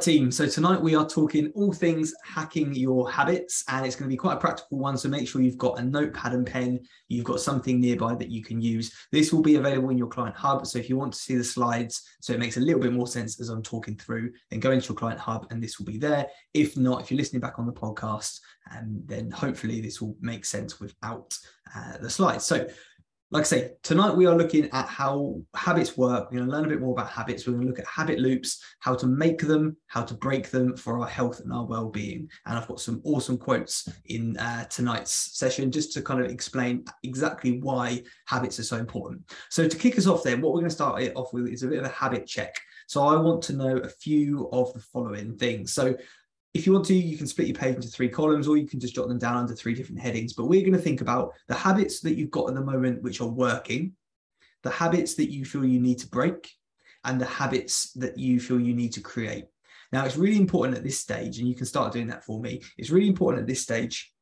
Right, team. So tonight we are talking all things hacking your habits, and it's going to be quite a practical one. So make sure you've got a notepad and pen, you've got something nearby that you can use. This will be available in your client hub. So if you want to see the slides, so it makes a little bit more sense as I'm talking through, then go into your client hub and this will be there. If not, if you're listening back on the podcast, um, then hopefully this will make sense without uh, the slides. So like I say, tonight we are looking at how habits work. We're going to learn a bit more about habits. We're going to look at habit loops, how to make them, how to break them for our health and our well-being. And I've got some awesome quotes in uh, tonight's session just to kind of explain exactly why habits are so important. So to kick us off, then what we're going to start it off with is a bit of a habit check. So I want to know a few of the following things. So if you want to, you can split your page into three columns or you can just jot them down under three different headings. But we're going to think about the habits that you've got at the moment which are working, the habits that you feel you need to break, and the habits that you feel you need to create. Now, it's really important at this stage, and you can start doing that for me. It's really important at this stage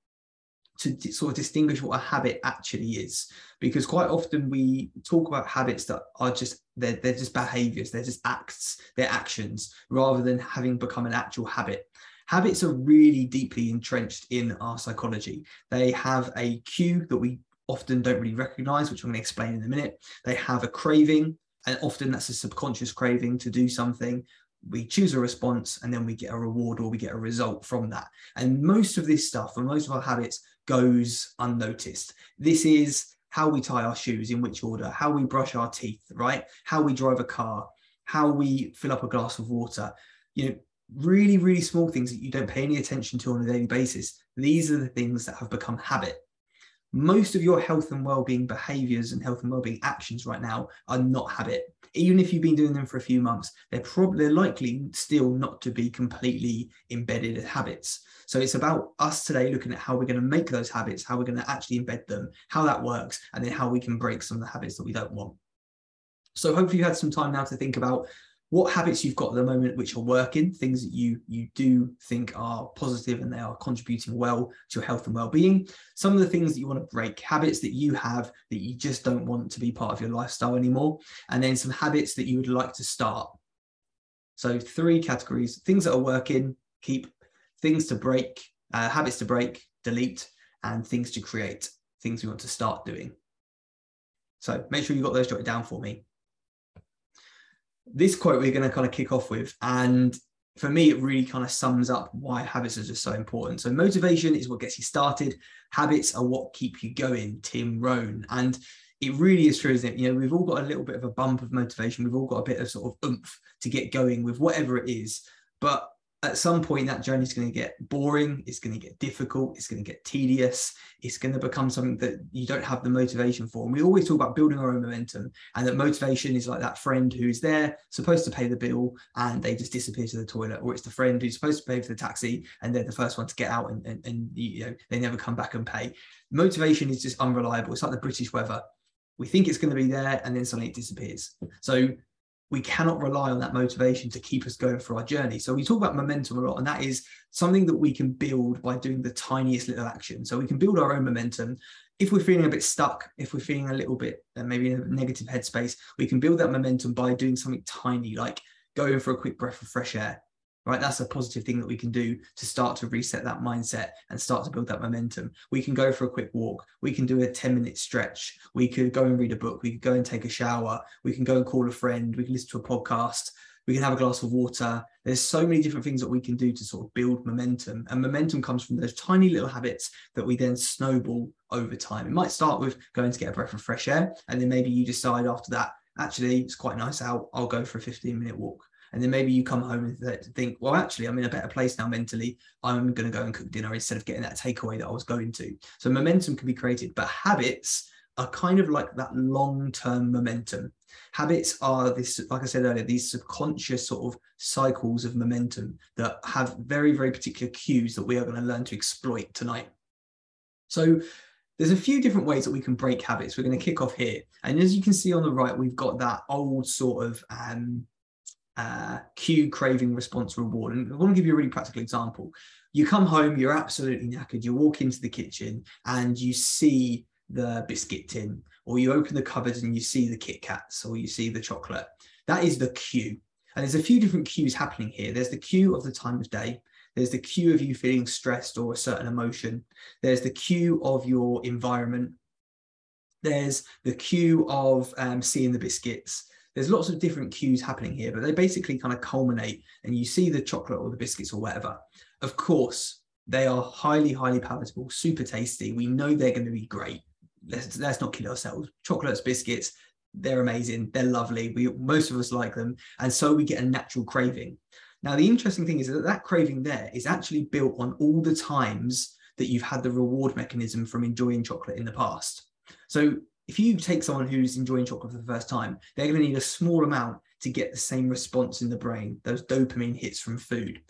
to sort of distinguish what a habit actually is because quite often we talk about habits that are just they're, they're just behaviors they're just acts they're actions rather than having become an actual habit Habits are really deeply entrenched in our psychology. They have a cue that we often don't really recognize, which I'm going to explain in a minute. They have a craving, and often that's a subconscious craving to do something. We choose a response and then we get a reward or we get a result from that. And most of this stuff and most of our habits goes unnoticed. This is how we tie our shoes, in which order, how we brush our teeth, right? How we drive a car, how we fill up a glass of water. You know, really, really small things that you don't pay any attention to on a daily basis. These are the things that have become habit. Most of your health and well-being behaviors and health and well-being actions right now are not habit. Even if you've been doing them for a few months, they're probably they're likely still not to be completely embedded habits. So it's about us today looking at how we're going to make those habits, how we're going to actually embed them, how that works, and then how we can break some of the habits that we don't want. So hopefully you had some time now to think about what habits you've got at the moment which are working things that you you do think are positive and they are contributing well to your health and well-being. Some of the things that you want to break habits that you have that you just don't want to be part of your lifestyle anymore and then some habits that you would like to start. So three categories things that are working keep things to break uh, habits to break delete and things to create things we want to start doing. So make sure you got those jotted down for me this quote we're going to kind of kick off with and for me it really kind of sums up why habits are just so important. So motivation is what gets you started. Habits are what keep you going tim rohn. And it really is true isn't it? You know we've all got a little bit of a bump of motivation. We've all got a bit of sort of oomph to get going with whatever it is. But at some point that journey is going to get boring it's going to get difficult it's going to get tedious it's going to become something that you don't have the motivation for. And we always talk about building our own momentum and that motivation is like that friend who's there supposed to pay the bill and they just disappear to the toilet or it's the friend who's supposed to pay for the taxi and they're the first one to get out and, and, and you know they never come back and pay. Motivation is just unreliable. It's like the british weather. We think it's going to be there and then suddenly it disappears. So we cannot rely on that motivation to keep us going for our journey. So we talk about momentum a lot, and that is something that we can build by doing the tiniest little action. So we can build our own momentum. If we're feeling a bit stuck, if we're feeling a little bit uh, maybe in a negative headspace, we can build that momentum by doing something tiny, like going for a quick breath of fresh air, right? That's a positive thing that we can do to start to reset that mindset and start to build that momentum. We can go for a quick walk. We can do a 10 minute stretch. We could go and read a book. We could go and take a shower. We can go and call a friend. We can listen to a podcast. We can have a glass of water. There's so many different things that we can do to sort of build momentum. And momentum comes from those tiny little habits that we then snowball over time. It might start with going to get a breath of fresh air. And then maybe you decide after that, actually, it's quite nice out. I'll go for a 15 minute walk and then maybe you come home and think well actually i'm in a better place now mentally i'm going to go and cook dinner instead of getting that takeaway that i was going to so momentum can be created but habits are kind of like that long-term momentum habits are this like i said earlier these subconscious sort of cycles of momentum that have very very particular cues that we are going to learn to exploit tonight so there's a few different ways that we can break habits. We're going to kick off here. And as you can see on the right, we've got that old sort of um, uh, cue craving response reward. And I want to give you a really practical example. You come home, you're absolutely knackered, you walk into the kitchen and you see the biscuit tin, or you open the cupboard and you see the Kit Kats, or you see the chocolate. That is the cue. And there's a few different cues happening here. There's the cue of the time of day. There's the cue of you feeling stressed or a certain emotion. There's the cue of your environment. There's the cue of um, seeing the biscuits. There's lots of different cues happening here, but they basically kind of culminate and you see the chocolate or the biscuits or whatever. Of course, they are highly, highly palatable, super tasty. We know they're going to be great. Let's, let's not kid ourselves. Chocolates, biscuits, they're amazing. They're lovely. We most of us like them, and so we get a natural craving. Now, the interesting thing is that that craving there is actually built on all the times that you've had the reward mechanism from enjoying chocolate in the past. So if you take someone who's enjoying chocolate for the first time, they're going to need a small amount to get the same response in the brain, those dopamine hits from food.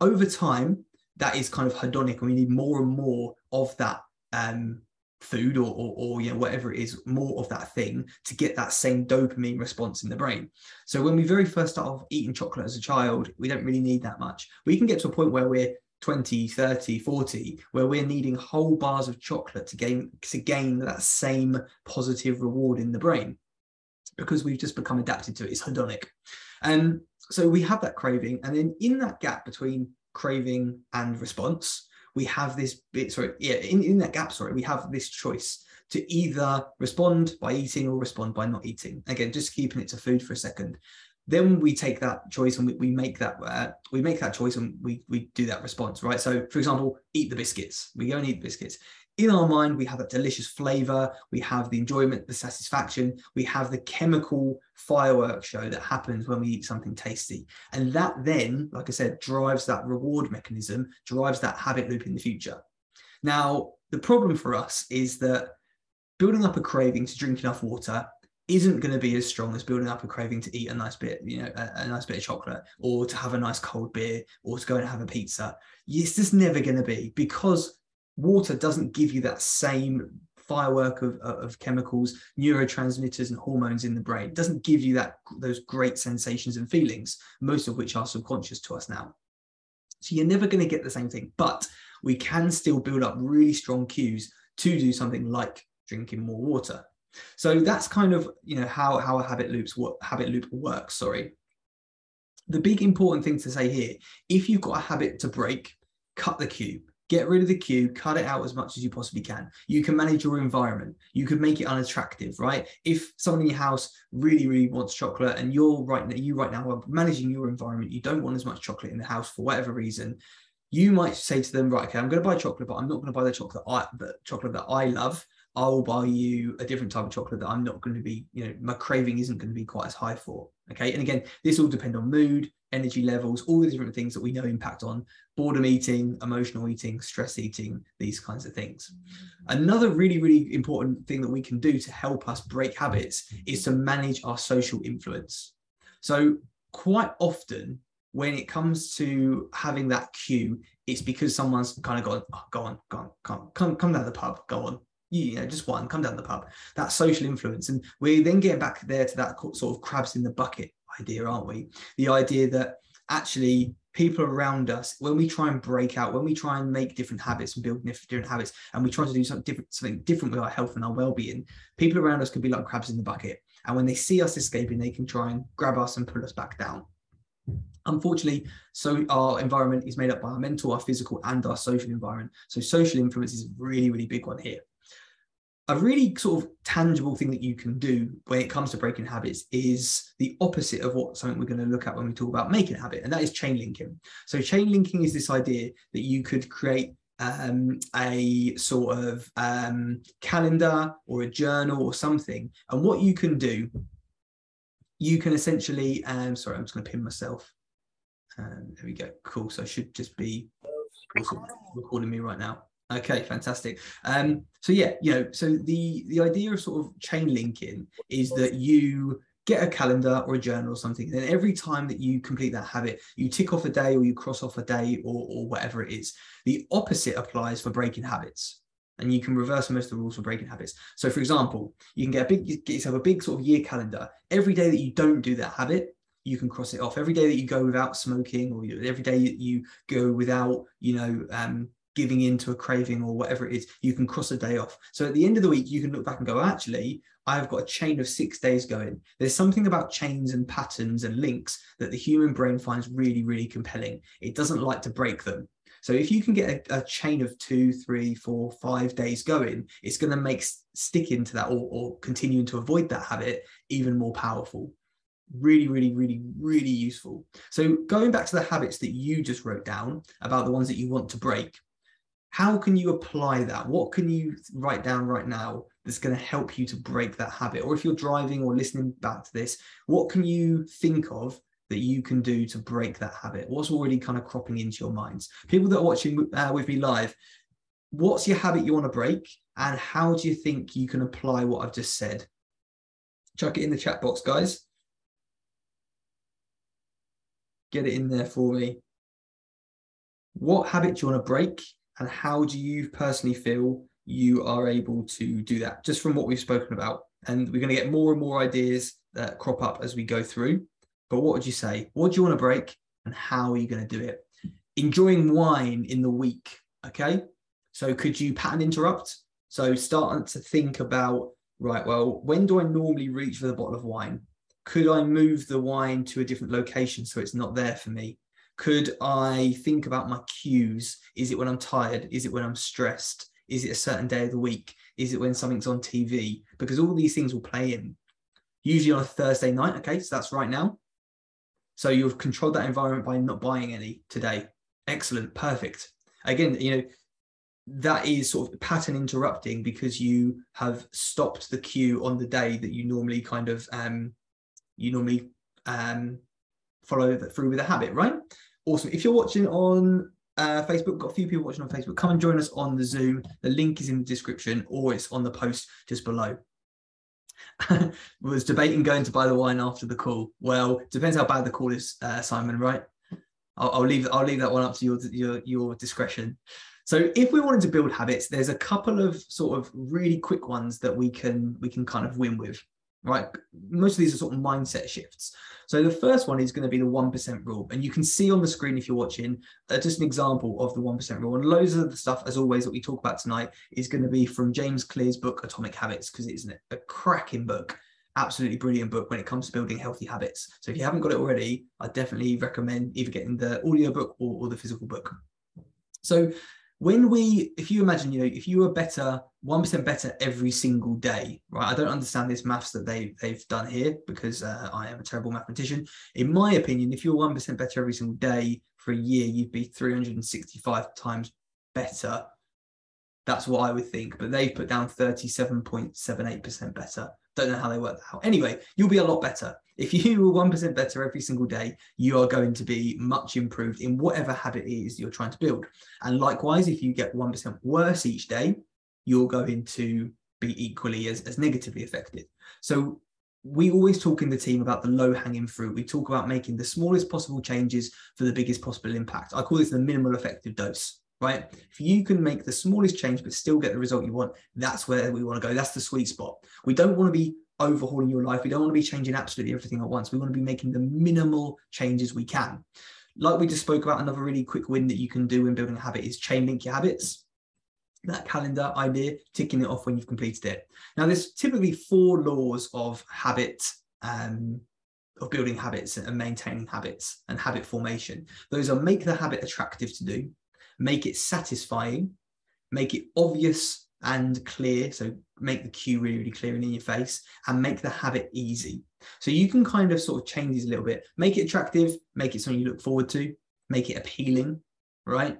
Over time, that is kind of hedonic, and we need more and more of that um, food or, or, or, you know whatever it is more of that thing to get that same dopamine response in the brain so when we very first start off eating chocolate as a child we don't really need that much we can get to a point where we're 20 30 40 where we're needing whole bars of chocolate to gain to gain that same positive reward in the brain because we've just become adapted to it it's hedonic and so we have that craving and then in that gap between craving and response we have this bit, sorry, yeah, in, in that gap, sorry, we have this choice to either respond by eating or respond by not eating. Again, just keeping it to food for a second. Then we take that choice and we, we make that uh, we make that choice and we we do that response, right? So, for example, eat the biscuits. We go and eat the biscuits in our mind, we have that delicious flavor, we have the enjoyment, the satisfaction, we have the chemical fireworks show that happens when we eat something tasty. And that then, like I said, drives that reward mechanism, drives that habit loop in the future. Now, the problem for us is that building up a craving to drink enough water isn't going to be as strong as building up a craving to eat a nice bit, you know, a, a, nice bit of chocolate or to have a nice cold beer or to go and have a pizza. It's just never going to be because water doesn't give you that same firework of, of chemicals, neurotransmitters, and hormones in the brain. It doesn't give you that those great sensations and feelings, most of which are subconscious to us now. So you're never going to get the same thing, but we can still build up really strong cues to do something like drinking more water. So that's kind of you know how how a habit loops what habit loop works. Sorry. The big important thing to say here: if you've got a habit to break, cut the cue get rid of the cue, cut it out as much as you possibly can. You can manage your environment. You could make it unattractive, right? If someone in your house really, really wants chocolate and you're right now, you right now are managing your environment, you don't want as much chocolate in the house for whatever reason, you might say to them, right, okay, I'm going to buy chocolate, but I'm not going to buy the chocolate I the chocolate that I love. I'll buy you a different type of chocolate that I'm not going to be, you know, my craving isn't going to be quite as high for. Okay. And again, this all depend on mood, energy levels, all the different things that we know impact on boredom eating, emotional eating, stress eating, these kinds of things. Another really, really important thing that we can do to help us break habits is to manage our social influence. So, quite often, when it comes to having that cue, it's because someone's kind of gone, oh, go on, go on, come, come, come down the pub, go on, you know, just one, come down the pub. That social influence. And we're then get back there to that sort of crabs in the bucket idea, aren't we? The idea that actually people around us, when we try and break out, when we try and make different habits and build different habits, and we try to do something different, something different with our health and our well-being, people around us can be like crabs in the bucket. And when they see us escaping, they can try and grab us and pull us back down. Unfortunately, so our environment is made up by our mental, our physical, and our social environment. So social influence is a really, really big one here a really sort of tangible thing that you can do when it comes to breaking habits is the opposite of what something we're going to look at when we talk about making a habit, and that is chain linking. So, chain linking is this idea that you could create um, a sort of um, calendar or a journal or something, and what you can do, you can essentially, um, sorry, I'm just going to pin myself. Um, there we go. Cool. So, I should just be recording me right now. Okay, fantastic. Um, so yeah, you know, so the the idea of sort of chain linking is that you get a calendar or a journal or something, and then every time that you complete that habit, you tick off a day or you cross off a day or or whatever it is. The opposite applies for breaking habits. And you can reverse most of the rules for breaking habits. So, for example, you can get a big, get yourself a big sort of year calendar. Every day that you don't do that habit, you can cross it off. Every day that you go without smoking, or every day that you go without, you know, um, giving in to a craving or whatever it is, you can cross a day off. So at the end of the week, you can look back and go, actually, I've got a chain of six days going. There's something about chains and patterns and links that the human brain finds really, really compelling. It doesn't like to break them. So if you can get a, a chain of two, three, four, five days going, it's going to make sticking to that or, or continuing to avoid that habit even more powerful. Really, really, really, really useful. So going back to the habits that you just wrote down about the ones that you want to break, how can you apply that? What can you write down right now that's going to help you to break that habit? Or if you're driving or listening back to this, what can you think of that you can do to break that habit? What's already kind of cropping into your minds? People that are watching uh, with me live, what's your habit you want to break? And how do you think you can apply what I've just said? Chuck it in the chat box, guys. Get it in there for me. What habit do you want to break? And how do you personally feel you are able to do that? Just from what we've spoken about. And we're going to get more and more ideas that crop up as we go through. But what would you say? What do you want to break and how are you going to do it? Enjoying wine in the week okay? So could you pattern interrupt? So starting to think about right well when do i normally reach for the bottle of wine? Could i move the wine to a different location so it's not there for me could I think about my cues? Is it when I'm tired? Is it when I'm stressed? Is it a certain day of the week? Is it when something's on TV? Because all these things will play in. Usually on a Thursday night. Okay, so that's right now. So you've controlled that environment by not buying any today. Excellent, perfect. Again, you know, that is sort of pattern interrupting because you have stopped the cue on the day that you normally kind of um you normally um follow through with a habit, right? Awesome. If you're watching on uh, Facebook, got a few people watching on Facebook, come and join us on the Zoom. The link is in the description or it's on the post just below. was debating going to buy the wine after the call. Well, depends how bad the call is, uh, Simon. Right? I'll, I'll, leave. I'll leave that one up to your your your discretion. So, if we wanted to build habits, there's a couple of sort of really quick ones that we can we can kind of win with right? Most of these are sort of mindset shifts. So the first one is going to be the 1% rule. And you can see on the screen if you're watching uh, just an example of the 1% rule. And loads of the stuff, as always, that we talk about tonight is going to be from James Clear's book, Atomic Habits, because it's a cracking book, absolutely brilliant book when it comes to building healthy habits. So if you haven't got it already, I definitely recommend either getting the audio book or, or the physical book. So when we if you imagine you know if you were better 1% better every single day right? I don't understand this maths that they they've done here because uh, i am a terrible mathematician. In my opinion if you're 1% better every single day for a year you'd be 365 times better. That's what i would think but they've put down 37.78% better. Don't know how they work that out. Anyway you'll be a lot better. If you were 1% better every single day, you are going to be much improved in whatever habit it is you're trying to build. And likewise, if you get 1% worse each day, you're going to be equally as, as negatively affected. So we always talk in the team about the low hanging fruit. We talk about making the smallest possible changes for the biggest possible impact. I call this the minimal effective dose, right? If you can make the smallest change but still get the result you want, that's where we want to go. That's the sweet spot. We don't want to be overhauling your life. We don't want to be changing absolutely everything at once. We want to be making the minimal changes we can. Like we just spoke about, another really quick win that you can do when building a habit is chain link your habits. That calendar idea, ticking it off when you've completed it. Now, there's typically four laws of habit, um, of building habits and maintaining habits and habit formation. Those are make the habit attractive to do, make it satisfying, make it obvious and clear. So make the cue really, really clear and in your face and make the habit easy. So you can kind of sort of change these a little bit, make it attractive, make it something you look forward to, make it appealing, right?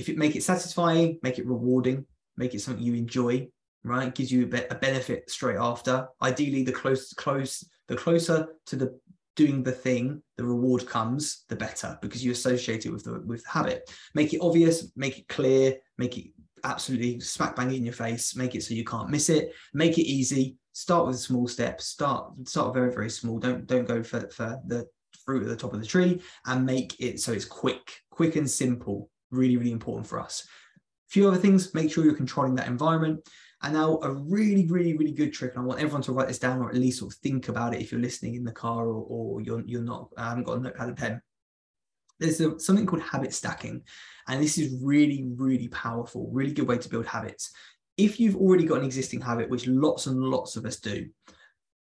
If it make it satisfying, make it rewarding, make it something you enjoy, right? Gives you a, be- a benefit straight after. Ideally, the close, close, the closer to the doing the thing, the reward comes, the better because you associate it with the with the habit. Make it obvious, make it clear, make it absolutely smack bang in your face make it so you can't miss it make it easy start with small steps start start very very small don't don't go for, for the fruit at the top of the tree and make it so it's quick quick and simple really really important for us a few other things make sure you're controlling that environment and now a really really really good trick and i want everyone to write this down or at least sort of think about it if you're listening in the car or, or you're, you're not I haven't got a notepad and pen there's a, something called habit stacking. And this is really, really powerful, really good way to build habits. if you've already got an existing habit, which lots and lots of us do,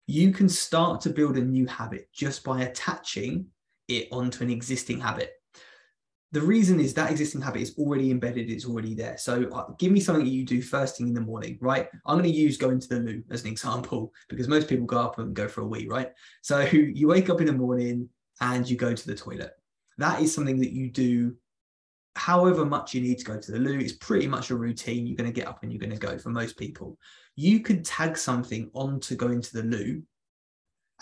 you can start to build a new habit just by attaching it onto an existing habit. The reason is that existing habit is already embedded, it's already there. So uh, give me something you do first thing in the morning, right? I'm going to use going to the loo as an example because most people go up and go for a wee, right? So you wake up in the morning and you go to the toilet. That is something that you do however much you need to go to the loo. It's pretty much a routine. You're going to get up and you're going to go for most people. You could tag something onto going to the loo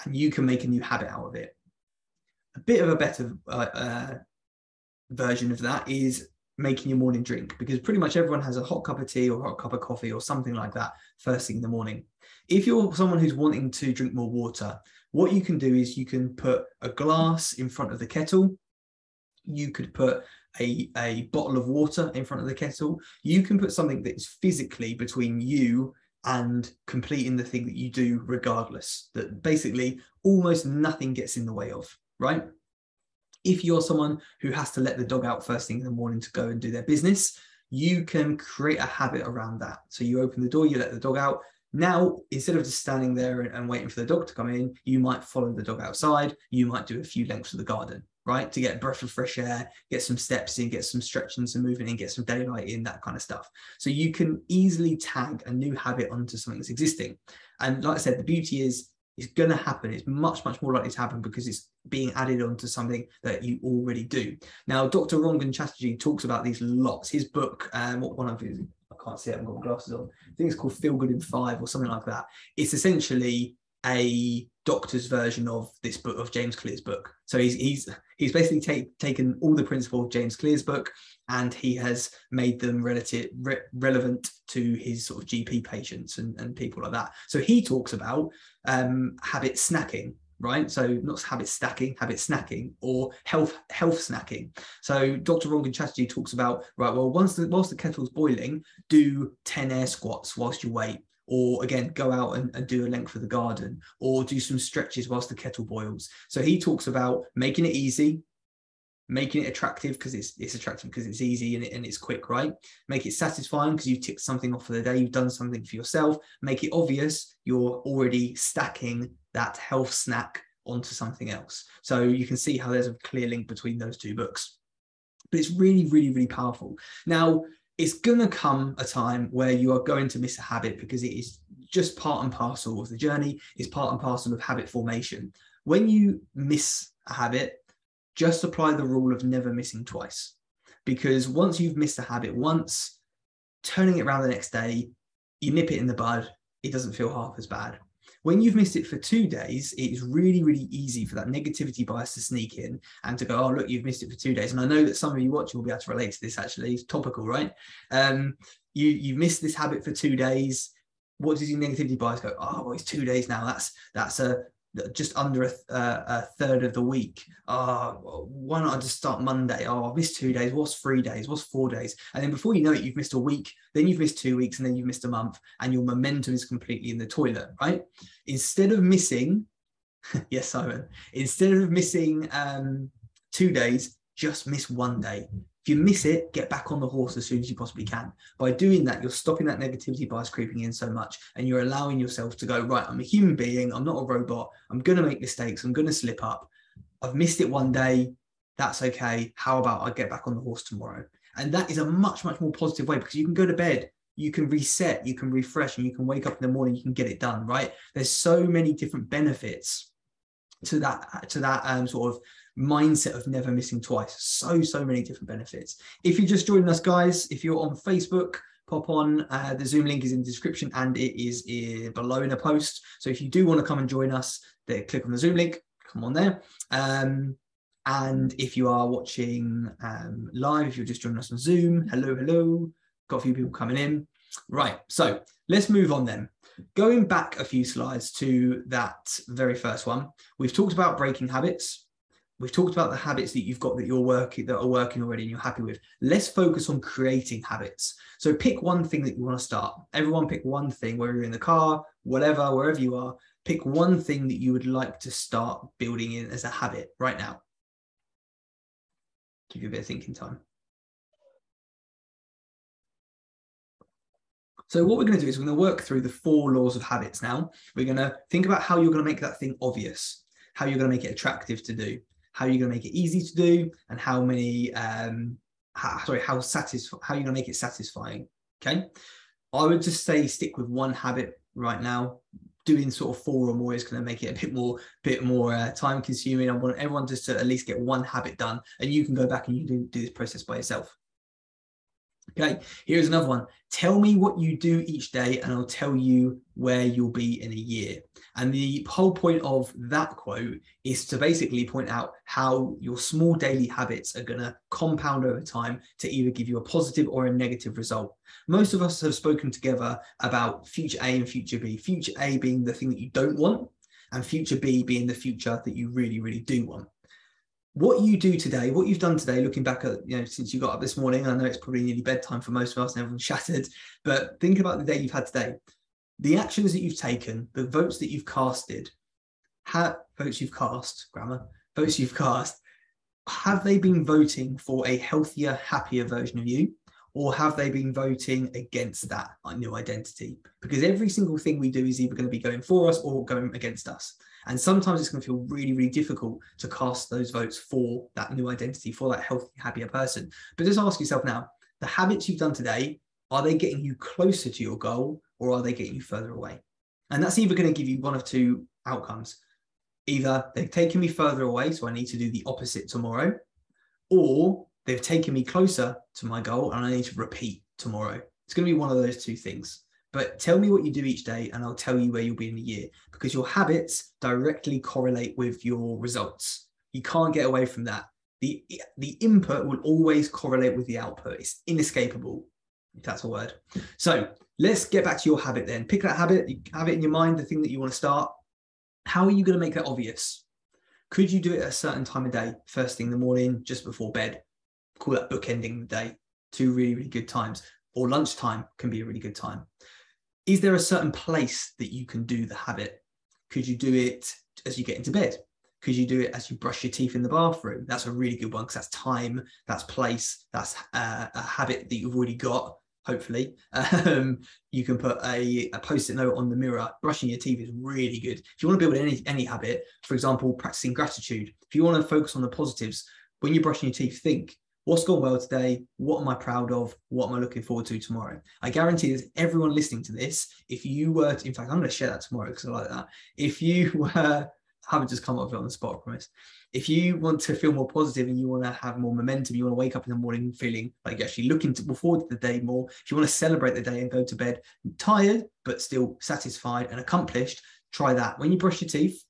and you can make a new habit out of it. A bit of a better uh, uh, version of that is making your morning drink because pretty much everyone has a hot cup of tea or hot cup of coffee or something like that first thing in the morning. If you're someone who's wanting to drink more water, what you can do is you can put a glass in front of the kettle. You could put a, a bottle of water in front of the kettle. You can put something that is physically between you and completing the thing that you do regardless, that basically almost nothing gets in the way of, right? If you're someone who has to let the dog out first thing in the morning to go and do their business, you can create a habit around that. So you open the door, you let the dog out. Now, instead of just standing there and, and waiting for the dog to come in, you might follow the dog outside. You might do a few lengths of the garden, right? To get a breath of fresh air, get some steps in, get some stretching, some movement in, get some daylight in, that kind of stuff. So you can easily tag a new habit onto something that's existing. And like I said, the beauty is it's going to happen. It's much, much more likely to happen because it's being added onto something that you already do. Now, Dr. Rangan Chatterjee talks about these lots. His book, um, one of his, I can't see it, I've got glasses on. I think it's called Feel Good in Five or something like that. It's essentially a doctor's version of this book of James Clear's book. So he's he's he's basically take, taken all the principles of James Clear's book and he has made them relative re- relevant to his sort of GP patients and, and people like that. So he talks about um, habit snacking, right? So not habit stacking, habit snacking, or health health snacking. So Dr. Rangan Chatterjee talks about right. Well, once the whilst the kettle's boiling, do ten air squats whilst you wait or again go out and, and, do a length of the garden or do some stretches whilst the kettle boils. So he talks about making it easy making it attractive because it's it's attractive because it's easy and, it, and it's quick right? Make it satisfying because you tick something off for the day you've done something for yourself. Make it obvious you're already stacking that health snack onto something else. So you can see how there's a clear link between those two books. But it's really really really powerful. Now it's going to come a time where you are going to miss a habit because it is just part and parcel of the journey, it's part and parcel of habit formation. When you miss a habit, just apply the rule of never missing twice. Because once you've missed a habit once, turning it around the next day, you nip it in the bud, it doesn't feel half as bad. When you've missed it for two days, it is really, really easy for that negativity bias to sneak in and to go, oh, look, you've missed it for two days. And I know that some of you watching will be able to relate to this actually. It's topical, right? Um, you, you've missed this habit for two days. What does your negativity bias go? Oh, well, it's two days now. That's that's a just under a, uh, a third of the week. Uh, why not just start Monday? Oh, I've missed two days. What's three days? What's four days? And then before you know it, you've missed a week, then you've missed two weeks, and then you've missed a month, and your momentum is completely in the toilet, right? Instead of missing, yes, Simon, instead of missing um, two days, just miss one day. If you miss it, get back on the horse as soon as you possibly can. By doing that, you're stopping that negativity bias creeping in so much and you're allowing yourself to go, right, I'm a human being. I'm not a robot. I'm going to make mistakes. I'm going to slip up. I've missed it one day. That's okay. How about I get back on the horse tomorrow? And that is a much, much more positive way because you can go to bed, you can reset, you can refresh, and you can wake up in the morning, you can get it done, right? There's so many different benefits to that to that um, sort of mindset of never missing twice. So, so many different benefits. If you're just joining us, guys, if you're on Facebook, pop on. Uh, the Zoom link is in the description and it is in, below in a post. So if you do want to come and join us, then click on the Zoom link, come on there. Um, and if you are watching um, live, if you're just joining us on Zoom, hello, hello. Got a few people coming in. Right. So let's move on then. Going back a few slides to that very first one, we've talked about breaking habits we've talked about the habits that you've got that you're working that are working already and you're happy with. Let's focus on creating habits. So pick one thing that you want to start. Everyone pick one thing whether you're in the car whatever wherever you are pick one thing that you would like to start building in as a habit right now. Give you a bit of thinking time. So what we're going to do is we're going to work through the four laws of habits now. We're going to think about how you're going to make that thing obvious, how you're going to make it attractive to do, how are you're going to make it easy to do, and how many, um, how, sorry, how satisfy, how you're going to make it satisfying. Okay. I would just say stick with one habit right now. Doing sort of four or more is going to make it a bit more, bit more uh, time consuming. I want everyone just to at least get one habit done, and you can go back and you do, do this process by yourself. Okay, here's another one. Tell me what you do each day, and I'll tell you where you'll be in a year. And the whole point of that quote is to basically point out how your small daily habits are going to compound over time to either give you a positive or a negative result. Most of us have spoken together about future A and future B, future A being the thing that you don't want, and future B being the future that you really, really do want what you do today, what you've done today, looking back at, you know, since you got up this morning, I know it's probably nearly bedtime for most of us and everyone's shattered, but think about the day you've had today. The actions that you've taken, the votes that you've casted, have votes you've cast, grammar, votes you've cast, have they been voting for a healthier, happier version of you? Or have they been voting against that new identity? Because every single thing we do is either going to be going for us or going against us. And sometimes it's going to feel really, really difficult to cast those votes for that new identity, for that healthy, happier person. But just ask yourself now the habits you've done today, are they getting you closer to your goal or are they getting you further away? And that's either going to give you one of two outcomes. Either they've taken me further away, so I need to do the opposite tomorrow, or they've taken me closer to my goal and I need to repeat tomorrow. It's going to be one of those two things. But tell me what you do each day, and I'll tell you where you'll be in a year because your habits directly correlate with your results. You can't get away from that. The, the input will always correlate with the output. It's inescapable, if that's a word. So let's get back to your habit then. Pick that habit, have it in your mind, the thing that you want to start. How are you going to make that obvious? Could you do it at a certain time of day, first thing in the morning, just before bed? Call that bookending the day. Two really, really good times. Or lunchtime can be a really good time is there a certain place that you can do the habit? Could you do it as you get into bed? Could you do it as you brush your teeth in the bathroom? That's a really good one because that's time, that's place, that's uh, a habit that you've already got. Hopefully, um, you can put a, a post-it note on the mirror. Brushing your teeth is really good. If you want to build any any habit, for example, practicing gratitude. If you want to focus on the positives, when you're brushing your teeth, think what's gone well today? What am i proud of? What am i looking forward to tomorrow? I guarantee that everyone listening to this if you were to, in fact i'm going to share that tomorrow because i like that. If you were I haven't just come up with it on the spot I promise. If you want to feel more positive and you want to have more momentum you want to wake up in the morning feeling like you're actually looking to forward to the day more if you want to celebrate the day and go to bed tired but still satisfied and accomplished try that. When you brush your teeth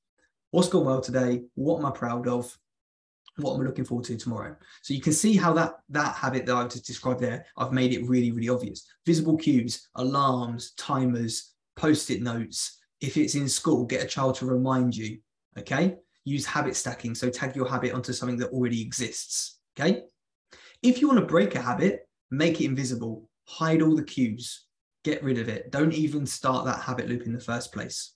what's gone well today? What am i proud of what I'm looking forward to tomorrow. So you can see how that that habit that I've just described there, I've made it really, really obvious. Visible cues, alarms, timers, post-it notes. If it's in school, get a child to remind you. Okay. Use habit stacking. So tag your habit onto something that already exists. Okay. If you want to break a habit, make it invisible. Hide all the cues. Get rid of it. Don't even start that habit loop in the first place.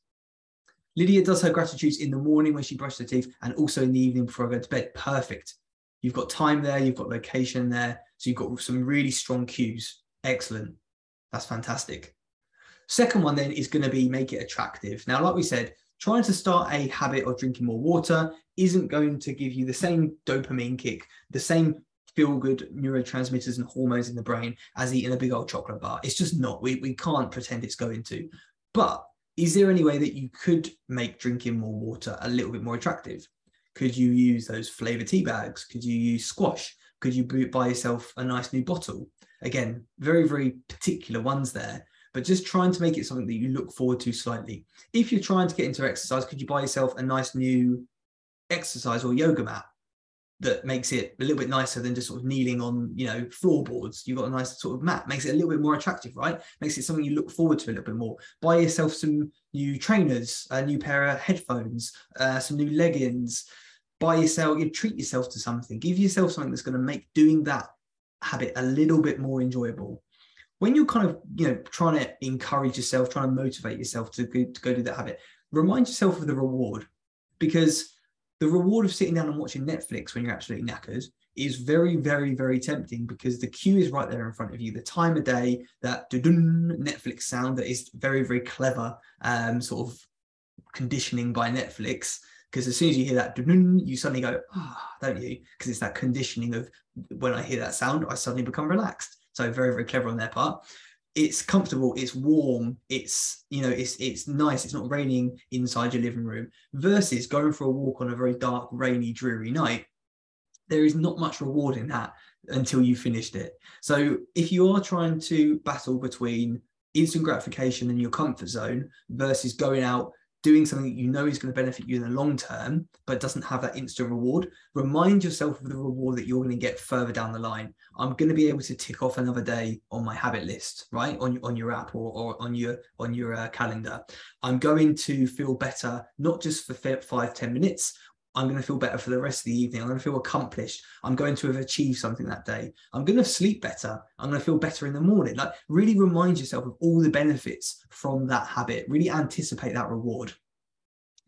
Lydia does her gratitudes in the morning when she brushes her teeth and also in the evening before I go to bed. Perfect. You've got time there, you've got location there. So you've got some really strong cues. Excellent. That's fantastic. Second one then is going to be make it attractive. Now, like we said, trying to start a habit of drinking more water isn't going to give you the same dopamine kick, the same feel good neurotransmitters and hormones in the brain as eating a big old chocolate bar. It's just not. We, we can't pretend it's going to. But is there any way that you could make drinking more water a little bit more attractive? Could you use those flavor tea bags? Could you use squash? Could you buy yourself a nice new bottle? Again, very, very particular ones there, but just trying to make it something that you look forward to slightly. If you're trying to get into exercise, could you buy yourself a nice new exercise or yoga mat? That makes it a little bit nicer than just sort of kneeling on you know floorboards. You've got a nice sort of mat. Makes it a little bit more attractive right? Makes it something you look forward to a little bit more. Buy yourself some new trainers a new pair of headphones uh, some new leggings. Buy yourself you treat yourself to something. Give yourself something that's going to make doing that habit a little bit more enjoyable. When you're kind of you know trying to encourage yourself trying to motivate yourself to go, to go do that habit remind yourself of the reward. Because the reward of sitting down and watching Netflix when you're absolutely knackered is very, very, very tempting because the cue is right there in front of you. The time of day, that Netflix sound that is very, very clever, um, sort of conditioning by Netflix. Because as soon as you hear that, you suddenly go, oh, don't you? Because it's that conditioning of when I hear that sound, I suddenly become relaxed. So very, very clever on their part it's comfortable it's warm it's you know it's it's nice it's not raining inside your living room versus going for a walk on a very dark rainy dreary night. There is not much reward in that until you finished it. So if you are trying to battle between instant gratification and your comfort zone versus going out doing something that you know is going to benefit you in the long term, but doesn't have that instant reward, remind yourself of the reward that you're going to get further down the line. I'm going to be able to tick off another day on my habit list, right? On, on your app or, or on your on your uh, calendar. I'm going to feel better, not just for five ten minutes. I'm going to feel better for the rest of the evening. I'm going to feel accomplished. I'm going to have achieved something that day. I'm going to sleep better. I'm going to feel better in the morning. Like, really remind yourself of all the benefits from that habit. Really anticipate that reward.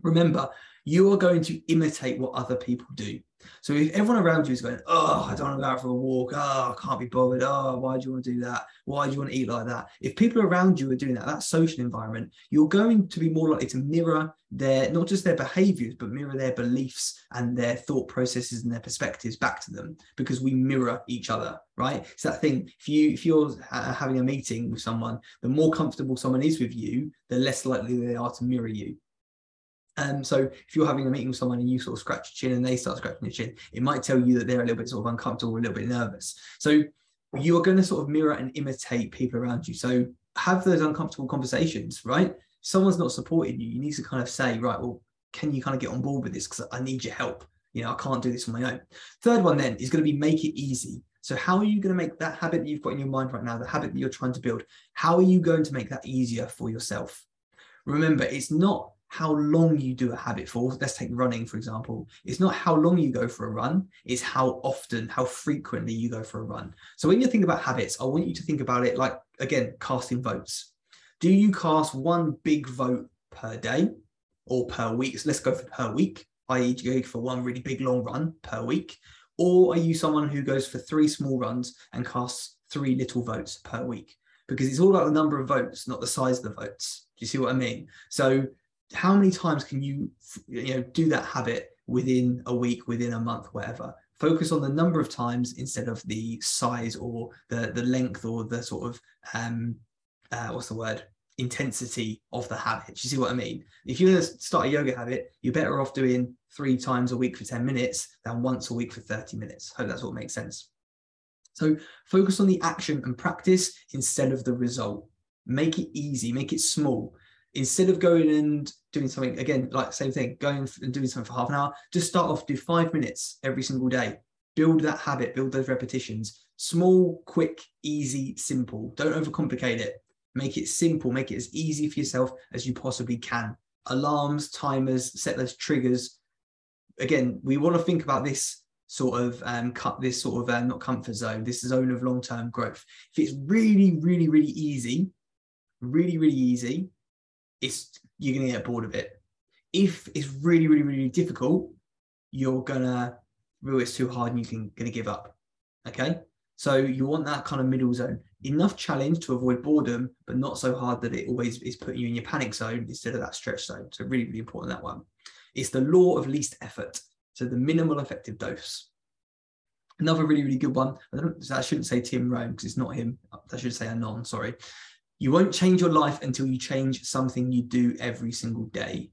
Remember, you are going to imitate what other people do. So if everyone around you is going, oh, I don't want to go out for a walk. Oh, I can't be bothered. Oh, why do you want to do that? Why do you want to eat like that? If people around you are doing that, that social environment, you're going to be more likely to mirror their, not just their behaviors, but mirror their beliefs and their thought processes and their perspectives back to them because we mirror each other, right? It's that thing. If you, if you're having a meeting with someone, the more comfortable someone is with you, the less likely they are to mirror you. Um, so if you're having a meeting with someone and you sort of scratch your chin and they start scratching their chin, it might tell you that they're a little bit sort of uncomfortable, a little bit nervous. So you are going to sort of mirror and imitate people around you. So have those uncomfortable conversations, right? someone's not supporting you, you need to kind of say, right, well, can you kind of get on board with this? Because I need your help. You know, I can't do this on my own. Third one then is going to be make it easy. So how are you going to make that habit that you've got in your mind right now, the habit that you're trying to build, how are you going to make that easier for yourself? Remember, it's not how long you do a habit for. Let's take running, for example. It's not how long you go for a run, it's how often, how frequently you go for a run. So when you think about habits, I want you to think about it like, again, casting votes. Do you cast one big vote per day or per week? So let's go for per week, i.e., you go for one really big long run per week. Or are you someone who goes for three small runs and casts three little votes per week? Because it's all about the number of votes, not the size of the votes. Do you see what I mean? So how many times can you you know do that habit within a week within a month whatever? Focus on the number of times instead of the size or the the length or the sort of um uh, what's the word? Intensity of the habit. You see what i mean? If you're going to start a yoga habit you're better off doing three times a week for 10 minutes than once a week for 30 minutes. Hope that's what makes sense. So focus on the action and practice instead of the result. Make it easy make it small instead of going and doing something again like same thing going and doing something for half an hour just start off do five minutes every single day. Build that habit build those repetitions. Small quick easy simple. Don't overcomplicate it. Make it simple. Make it as easy for yourself as you possibly can. Alarms timers set those triggers. Again we want to think about this sort of um, cut this sort of uh, not comfort zone. This zone of long-term growth. If it's really really really easy really really easy it's you're gonna get bored of it. If it's really, really, really difficult, you're gonna feel it's too hard and you can gonna give up. Okay. So you want that kind of middle zone. Enough challenge to avoid boredom, but not so hard that it always is putting you in your panic zone instead of that stretch zone. So really, really important that one. It's the law of least effort. So the minimal effective dose. Another really, really good one. I, don't, I shouldn't say Tim Rohn because it's not him. I should say Anon, sorry. You won't change your life until you change something you do every single day.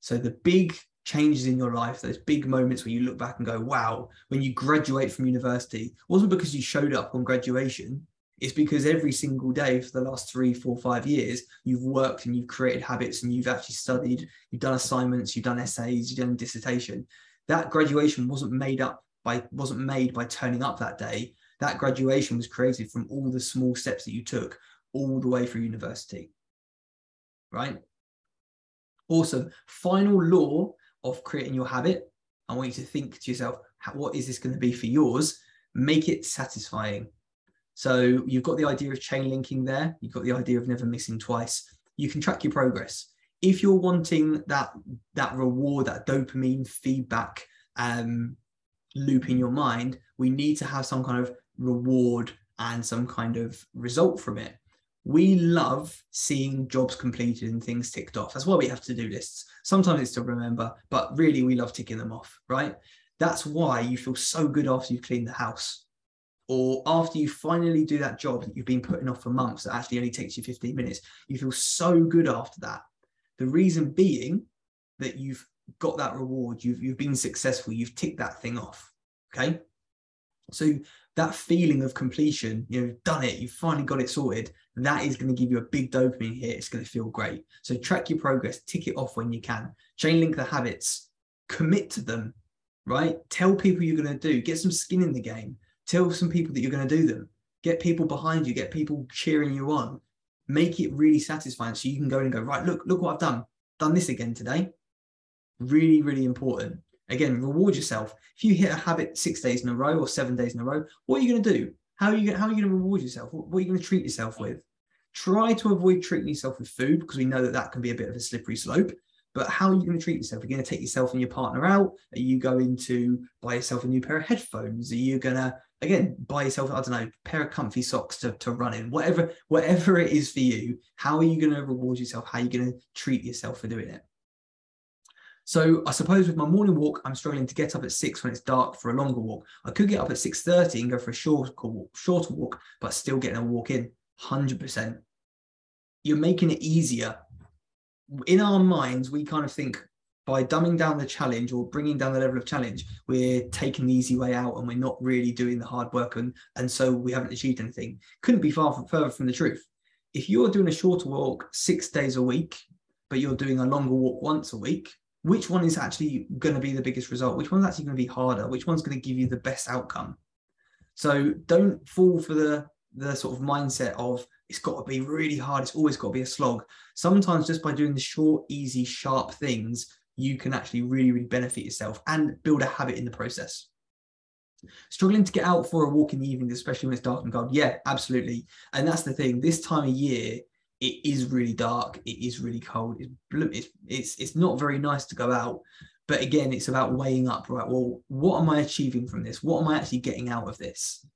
So the big changes in your life, those big moments where you look back and go, wow, when you graduate from university, wasn't because you showed up on graduation. It's because every single day for the last three, four, five years, you've worked and you've created habits and you've actually studied, you've done assignments, you've done essays, you've done dissertation. That graduation wasn't made up by wasn't made by turning up that day. That graduation was created from all the small steps that you took, all the way through university. Right? Awesome. Final law of creating your habit. I want you to think to yourself, what is this going to be for yours? Make it satisfying. So you've got the idea of chain linking there. You've got the idea of never missing twice. You can track your progress. If you're wanting that that reward, that dopamine feedback, um, loop in your mind, we need to have some kind of reward and some kind of result from it. We love seeing jobs completed and things ticked off. That's why we have to do lists. Sometimes it's to remember, but really we love ticking them off, right? That's why you feel so good after you've cleaned the house or after you finally do that job that you've been putting off for months that actually only takes you 15 minutes. You feel so good after that. The reason being that you've got that reward, you've, you've been successful, you've ticked that thing off. Okay. So that feeling of completion, you know, done it, you've finally got it sorted, that is going to give you a big dopamine hit. It's going to feel great. So track your progress, tick it off when you can, chain link the habits, commit to them, right? Tell people you're going to do, get some skin in the game, tell some people that you're going to do them, get people behind you, get people cheering you on, make it really satisfying so you can go and go, right, look, look what I've done, done this again today. Really, really important. Again, reward yourself. If you hit a habit six days in a row or seven days in a row, what are you going to do? How are you, how are you going to reward yourself? What, what are you going to treat yourself with? Try to avoid treating yourself with food because we know that that can be a bit of a slippery slope. But how are you going to treat yourself? Are you going to take yourself and your partner out? Are you going to buy yourself a new pair of headphones? Are you going to again buy yourself I don't know a pair of comfy socks to, to run in? Whatever whatever it is for you, how are you going to reward yourself? How are you going to treat yourself for doing it? So I suppose with my morning walk, I'm struggling to get up at six when it's dark for a longer walk. I could get up at six thirty and go for a shorter walk, shorter walk, but still getting a walk in. Hundred percent. You're making it easier. In our minds, we kind of think by dumbing down the challenge or bringing down the level of challenge, we're taking the easy way out and we're not really doing the hard work, and and so we haven't achieved anything. Couldn't be far from, further from the truth. If you're doing a shorter walk six days a week, but you're doing a longer walk once a week, which one is actually going to be the biggest result? Which one's actually going to be harder? Which one's going to give you the best outcome? So don't fall for the the sort of mindset of it's got to be really hard. It's always got to be a slog. Sometimes just by doing the short, easy, sharp things, you can actually really, really benefit yourself and build a habit in the process. Struggling to get out for a walk in the evening, especially when it's dark and cold. Yeah, absolutely. And that's the thing. This time of year, it is really dark. It is really cold. It's, it's it's it's not very nice to go out. But again, it's about weighing up. Right. Well, what am I achieving from this? What am I actually getting out of this?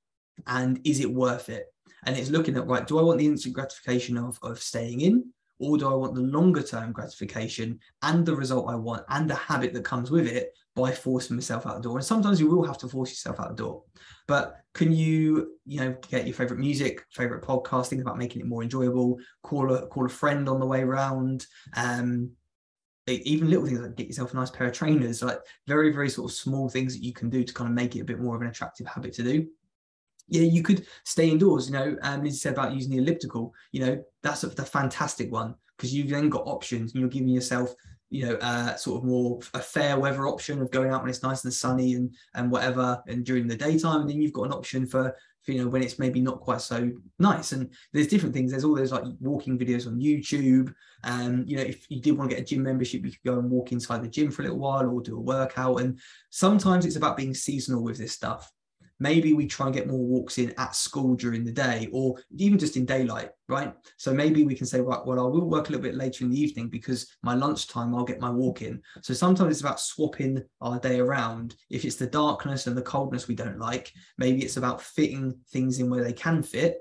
And is it worth it? And it's looking at right. Do I want the instant gratification of of staying in, or do I want the longer term gratification and the result I want and the habit that comes with it by forcing myself out the door? And sometimes you will have to force yourself out the door. But can you, you know, get your favorite music, favorite podcast, think about making it more enjoyable, call a call a friend on the way around. Um, even little things like get yourself a nice pair of trainers, like very, very sort of small things that you can do to kind of make it a bit more of an attractive habit to do yeah, you could stay indoors. You know, um, Lizzie said about using the elliptical. You know, that's a, the fantastic one because you've then got options and you're giving yourself, you know, uh, sort of more a fair weather option of going out when it's nice and sunny and and whatever, and during the daytime. And then you've got an option for, for you know when it's maybe not quite so nice. And there's different things. There's all those like walking videos on YouTube. And um, you know, if you did want to get a gym membership, you could go and walk inside the gym for a little while or do a workout. And sometimes it's about being seasonal with this stuff maybe we try and get more walks in at school during the day or even just in daylight right? So maybe we can say right well i will work a little bit later in the evening because my lunchtime i'll get my walk in. So sometimes it's about swapping our day around. If it's the darkness and the coldness we don't like maybe it's about fitting things in where they can fit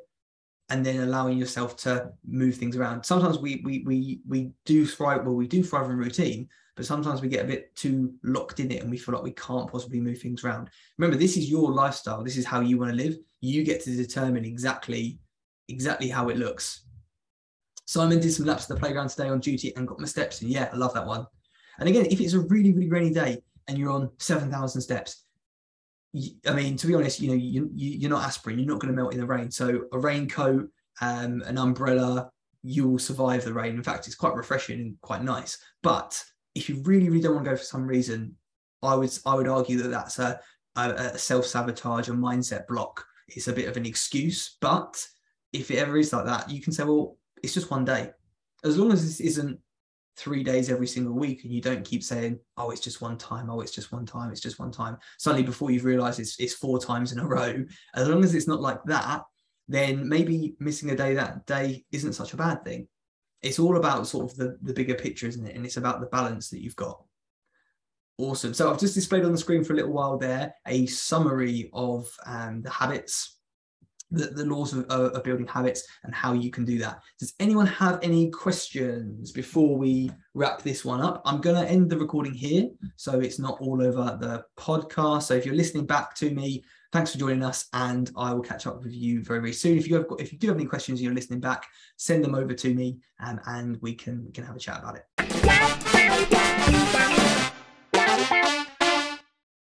and then allowing yourself to move things around. Sometimes we we we, we do thrive well we do thrive in routine but sometimes we get a bit too locked in it and we feel like we can't possibly move things around. Remember, this is your lifestyle. This is how you want to live. You get to determine exactly exactly how it looks. Simon did some laps at the playground today on duty and got my steps in. Yeah, I love that one. And again, if it's a really, really rainy day and you're on 7,000 steps, I mean, to be honest, you know, you, you, are not aspirin, you're not going to melt in the rain. So a raincoat, um, an umbrella, you will survive the rain. In fact, it's quite refreshing and quite nice. But if you really, really don't want to go for some reason, I would I would argue that that's a, a, a self sabotage, a mindset block. It's a bit of an excuse, but if it ever is like that, you can say, well, it's just one day. As long as this isn't three days every single week and you don't keep saying, oh, it's just one time, oh, it's just one time, it's just one time. Suddenly, before you've realized it's, it's four times in a row, as long as it's not like that, then maybe missing a day that day isn't such a bad thing it's all about sort of the, the bigger picture, isn't it? And it's about the balance that you've got. Awesome. So I've just displayed on the screen for a little while there a summary of um, the habits, the, the laws of, of, building habits and how you can do that. Does anyone have any questions before we wrap this one up? I'm going to end the recording here so it's not all over the podcast. So if you're listening back to me, thanks for joining us and I will catch up with you very, very soon. If you have got, if you do have any questions you're listening back, send them over to me um, and we can, we can have a chat about it.